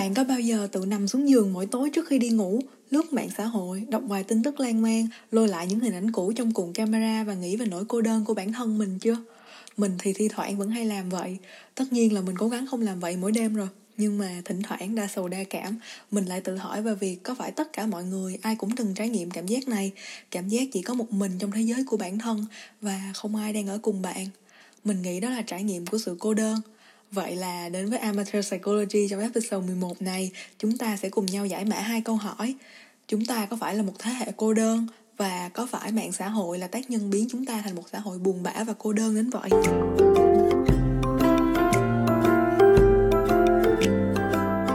Bạn có bao giờ tự nằm xuống giường mỗi tối trước khi đi ngủ, lướt mạng xã hội, đọc vài tin tức lan man, lôi lại những hình ảnh cũ trong cuộn camera và nghĩ về nỗi cô đơn của bản thân mình chưa? Mình thì thi thoảng vẫn hay làm vậy. Tất nhiên là mình cố gắng không làm vậy mỗi đêm rồi. Nhưng mà thỉnh thoảng đa sầu đa cảm, mình lại tự hỏi về việc có phải tất cả mọi người ai cũng từng trải nghiệm cảm giác này, cảm giác chỉ có một mình trong thế giới của bản thân và không ai đang ở cùng bạn. Mình nghĩ đó là trải nghiệm của sự cô đơn. Vậy là đến với Amateur Psychology trong episode 11 này, chúng ta sẽ cùng nhau giải mã hai câu hỏi. Chúng ta có phải là một thế hệ cô đơn và có phải mạng xã hội là tác nhân biến chúng ta thành một xã hội buồn bã và cô đơn đến vậy?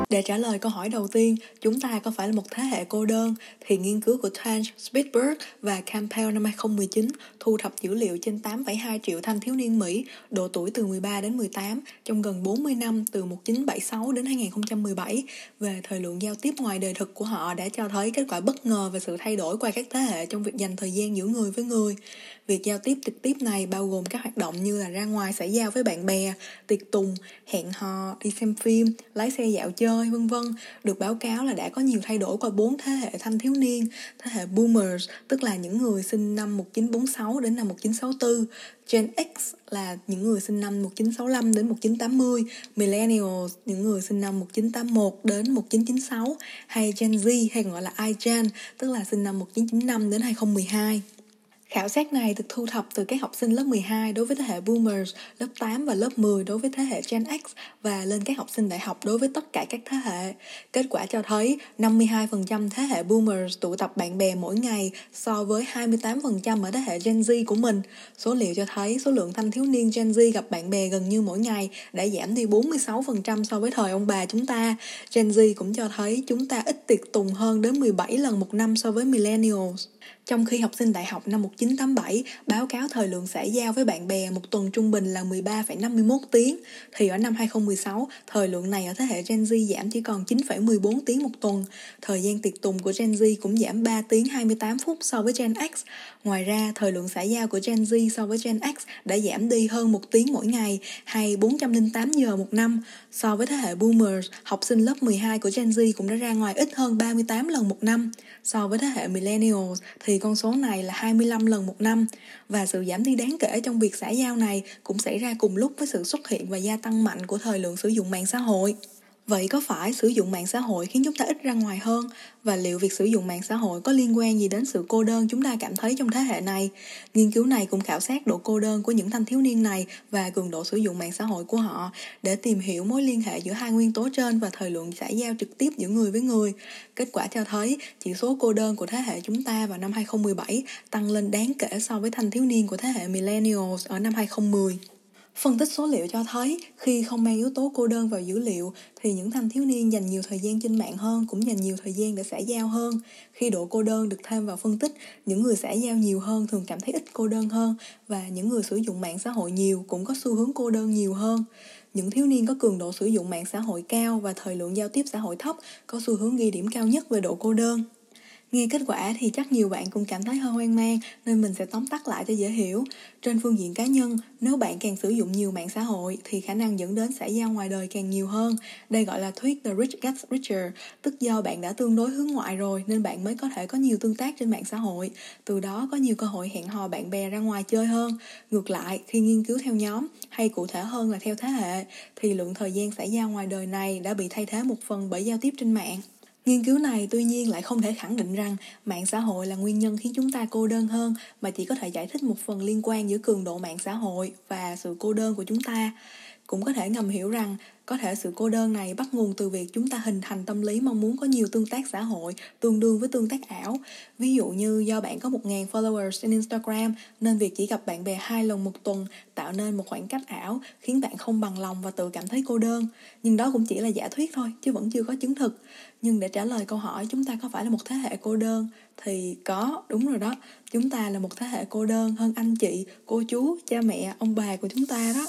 Để trả lời câu hỏi đầu tiên, chúng ta có phải là một thế hệ cô đơn, thì nghiên cứu của Tange, Spitzberg và Campbell năm 2019 thu thập dữ liệu trên 8,2 triệu thanh thiếu niên Mỹ độ tuổi từ 13 đến 18 trong gần 40 năm từ 1976 đến 2017 về thời lượng giao tiếp ngoài đời thực của họ đã cho thấy kết quả bất ngờ về sự thay đổi qua các thế hệ trong việc dành thời gian giữa người với người. Việc giao tiếp trực tiếp này bao gồm các hoạt động như là ra ngoài xã giao với bạn bè, tiệc tùng, hẹn hò, đi xem phim, lái xe dạo chơi, vân vân, được báo cáo là đã có nhiều thay đổi qua bốn thế hệ thanh thiếu niên, thế hệ boomers, tức là những người sinh năm 1946 đến năm 1964, Gen X là những người sinh năm 1965 đến 1980, Millennials những người sinh năm 1981 đến 1996 hay Gen Z hay gọi là iGen tức là sinh năm 1995 đến 2012. Khảo sát này được thu thập từ các học sinh lớp 12 đối với thế hệ Boomers, lớp 8 và lớp 10 đối với thế hệ Gen X và lên các học sinh đại học đối với tất cả các thế hệ. Kết quả cho thấy 52% thế hệ Boomers tụ tập bạn bè mỗi ngày so với 28% ở thế hệ Gen Z của mình. Số liệu cho thấy số lượng thanh thiếu niên Gen Z gặp bạn bè gần như mỗi ngày đã giảm đi 46% so với thời ông bà chúng ta. Gen Z cũng cho thấy chúng ta ít tiệc tùng hơn đến 17 lần một năm so với Millennials. Trong khi học sinh đại học năm 19 1987 báo cáo thời lượng xã giao với bạn bè một tuần trung bình là 13,51 tiếng, thì ở năm 2016, thời lượng này ở thế hệ Gen Z giảm chỉ còn 9,14 tiếng một tuần. Thời gian tiệc tùng của Gen Z cũng giảm 3 tiếng 28 phút so với Gen X. Ngoài ra, thời lượng xã giao của Gen Z so với Gen X đã giảm đi hơn một tiếng mỗi ngày hay 408 giờ một năm. So với thế hệ Boomers, học sinh lớp 12 của Gen Z cũng đã ra ngoài ít hơn 38 lần một năm. So với thế hệ Millennials thì con số này là 25 lần một năm và sự giảm đi đáng kể trong việc xã giao này cũng xảy ra cùng lúc với sự xuất hiện và gia tăng mạnh của thời lượng sử dụng mạng xã hội. Vậy có phải sử dụng mạng xã hội khiến chúng ta ít ra ngoài hơn? Và liệu việc sử dụng mạng xã hội có liên quan gì đến sự cô đơn chúng ta cảm thấy trong thế hệ này? Nghiên cứu này cũng khảo sát độ cô đơn của những thanh thiếu niên này và cường độ sử dụng mạng xã hội của họ để tìm hiểu mối liên hệ giữa hai nguyên tố trên và thời lượng xã giao trực tiếp giữa người với người. Kết quả cho thấy, chỉ số cô đơn của thế hệ chúng ta vào năm 2017 tăng lên đáng kể so với thanh thiếu niên của thế hệ millennials ở năm 2010. Phân tích số liệu cho thấy khi không mang yếu tố cô đơn vào dữ liệu thì những thanh thiếu niên dành nhiều thời gian trên mạng hơn cũng dành nhiều thời gian để xã giao hơn. Khi độ cô đơn được thêm vào phân tích, những người xã giao nhiều hơn thường cảm thấy ít cô đơn hơn và những người sử dụng mạng xã hội nhiều cũng có xu hướng cô đơn nhiều hơn. Những thiếu niên có cường độ sử dụng mạng xã hội cao và thời lượng giao tiếp xã hội thấp có xu hướng ghi điểm cao nhất về độ cô đơn. Nghe kết quả thì chắc nhiều bạn cũng cảm thấy hơi hoang mang nên mình sẽ tóm tắt lại cho dễ hiểu. Trên phương diện cá nhân, nếu bạn càng sử dụng nhiều mạng xã hội thì khả năng dẫn đến xã giao ngoài đời càng nhiều hơn. Đây gọi là thuyết The Rich Gets Richer, tức do bạn đã tương đối hướng ngoại rồi nên bạn mới có thể có nhiều tương tác trên mạng xã hội. Từ đó có nhiều cơ hội hẹn hò bạn bè ra ngoài chơi hơn. Ngược lại, khi nghiên cứu theo nhóm hay cụ thể hơn là theo thế hệ thì lượng thời gian xã giao ngoài đời này đã bị thay thế một phần bởi giao tiếp trên mạng. Nghiên cứu này tuy nhiên lại không thể khẳng định rằng mạng xã hội là nguyên nhân khiến chúng ta cô đơn hơn, mà chỉ có thể giải thích một phần liên quan giữa cường độ mạng xã hội và sự cô đơn của chúng ta cũng có thể ngầm hiểu rằng có thể sự cô đơn này bắt nguồn từ việc chúng ta hình thành tâm lý mong muốn có nhiều tương tác xã hội tương đương với tương tác ảo. Ví dụ như do bạn có 1.000 followers trên Instagram nên việc chỉ gặp bạn bè hai lần một tuần tạo nên một khoảng cách ảo khiến bạn không bằng lòng và tự cảm thấy cô đơn. Nhưng đó cũng chỉ là giả thuyết thôi chứ vẫn chưa có chứng thực. Nhưng để trả lời câu hỏi chúng ta có phải là một thế hệ cô đơn thì có, đúng rồi đó. Chúng ta là một thế hệ cô đơn hơn anh chị, cô chú, cha mẹ, ông bà của chúng ta đó.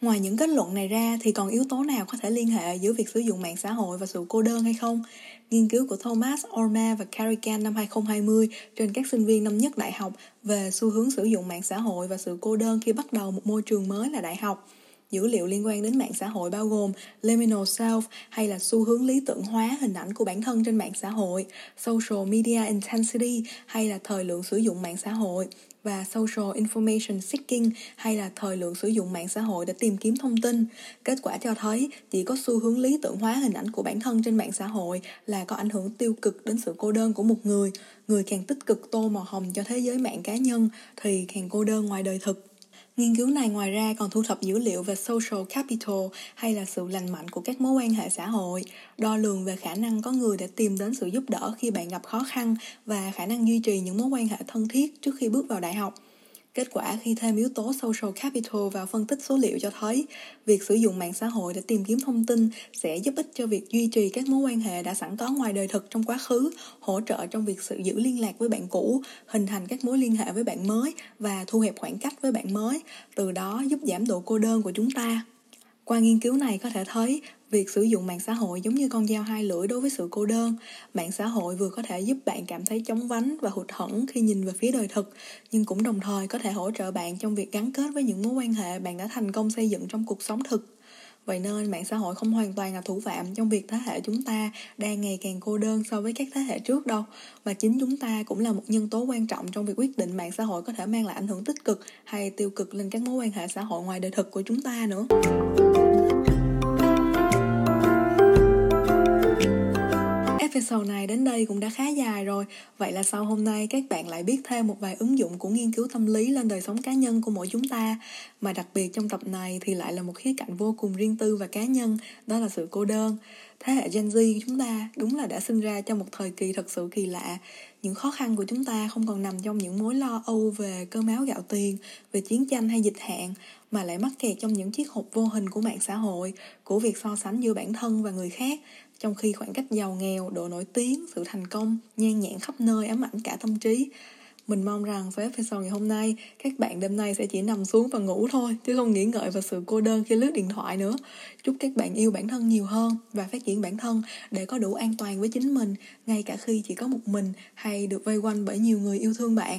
Ngoài những kết luận này ra thì còn yếu tố nào có thể liên hệ giữa việc sử dụng mạng xã hội và sự cô đơn hay không? Nghiên cứu của Thomas Orma và Carrigan năm 2020 trên các sinh viên năm nhất đại học về xu hướng sử dụng mạng xã hội và sự cô đơn khi bắt đầu một môi trường mới là đại học. Dữ liệu liên quan đến mạng xã hội bao gồm liminal self hay là xu hướng lý tưởng hóa hình ảnh của bản thân trên mạng xã hội, social media intensity hay là thời lượng sử dụng mạng xã hội, và social information seeking hay là thời lượng sử dụng mạng xã hội để tìm kiếm thông tin. Kết quả cho thấy, chỉ có xu hướng lý tưởng hóa hình ảnh của bản thân trên mạng xã hội là có ảnh hưởng tiêu cực đến sự cô đơn của một người. Người càng tích cực tô màu hồng cho thế giới mạng cá nhân thì càng cô đơn ngoài đời thực. Nghiên cứu này ngoài ra còn thu thập dữ liệu về social capital hay là sự lành mạnh của các mối quan hệ xã hội, đo lường về khả năng có người để tìm đến sự giúp đỡ khi bạn gặp khó khăn và khả năng duy trì những mối quan hệ thân thiết trước khi bước vào đại học. Kết quả khi thêm yếu tố social capital vào phân tích số liệu cho thấy việc sử dụng mạng xã hội để tìm kiếm thông tin sẽ giúp ích cho việc duy trì các mối quan hệ đã sẵn có ngoài đời thực trong quá khứ, hỗ trợ trong việc sự giữ liên lạc với bạn cũ, hình thành các mối liên hệ với bạn mới và thu hẹp khoảng cách với bạn mới, từ đó giúp giảm độ cô đơn của chúng ta. Qua nghiên cứu này có thể thấy việc sử dụng mạng xã hội giống như con dao hai lưỡi đối với sự cô đơn. Mạng xã hội vừa có thể giúp bạn cảm thấy chóng vánh và hụt hẫng khi nhìn về phía đời thực, nhưng cũng đồng thời có thể hỗ trợ bạn trong việc gắn kết với những mối quan hệ bạn đã thành công xây dựng trong cuộc sống thực. Vậy nên mạng xã hội không hoàn toàn là thủ phạm trong việc thế hệ chúng ta đang ngày càng cô đơn so với các thế hệ trước đâu. Và chính chúng ta cũng là một nhân tố quan trọng trong việc quyết định mạng xã hội có thể mang lại ảnh hưởng tích cực hay tiêu cực lên các mối quan hệ xã hội ngoài đời thực của chúng ta nữa. Episode này đến đây cũng đã khá dài rồi. Vậy là sau hôm nay các bạn lại biết thêm một vài ứng dụng của nghiên cứu tâm lý lên đời sống cá nhân của mỗi chúng ta. Mà đặc biệt trong tập này thì lại là một khía cạnh vô cùng riêng tư và cá nhân, đó là sự cô đơn. Thế hệ Gen Z chúng ta đúng là đã sinh ra trong một thời kỳ thật sự kỳ lạ. Những khó khăn của chúng ta không còn nằm trong những mối lo âu về cơm áo gạo tiền, về chiến tranh hay dịch hạn, mà lại mắc kẹt trong những chiếc hộp vô hình của mạng xã hội, của việc so sánh giữa bản thân và người khác, trong khi khoảng cách giàu nghèo, độ nổi tiếng, sự thành công, nhan nhản khắp nơi ám ảnh cả tâm trí. Mình mong rằng với episode ngày hôm nay, các bạn đêm nay sẽ chỉ nằm xuống và ngủ thôi, chứ không nghĩ ngợi vào sự cô đơn khi lướt điện thoại nữa. Chúc các bạn yêu bản thân nhiều hơn và phát triển bản thân để có đủ an toàn với chính mình, ngay cả khi chỉ có một mình hay được vây quanh bởi nhiều người yêu thương bạn.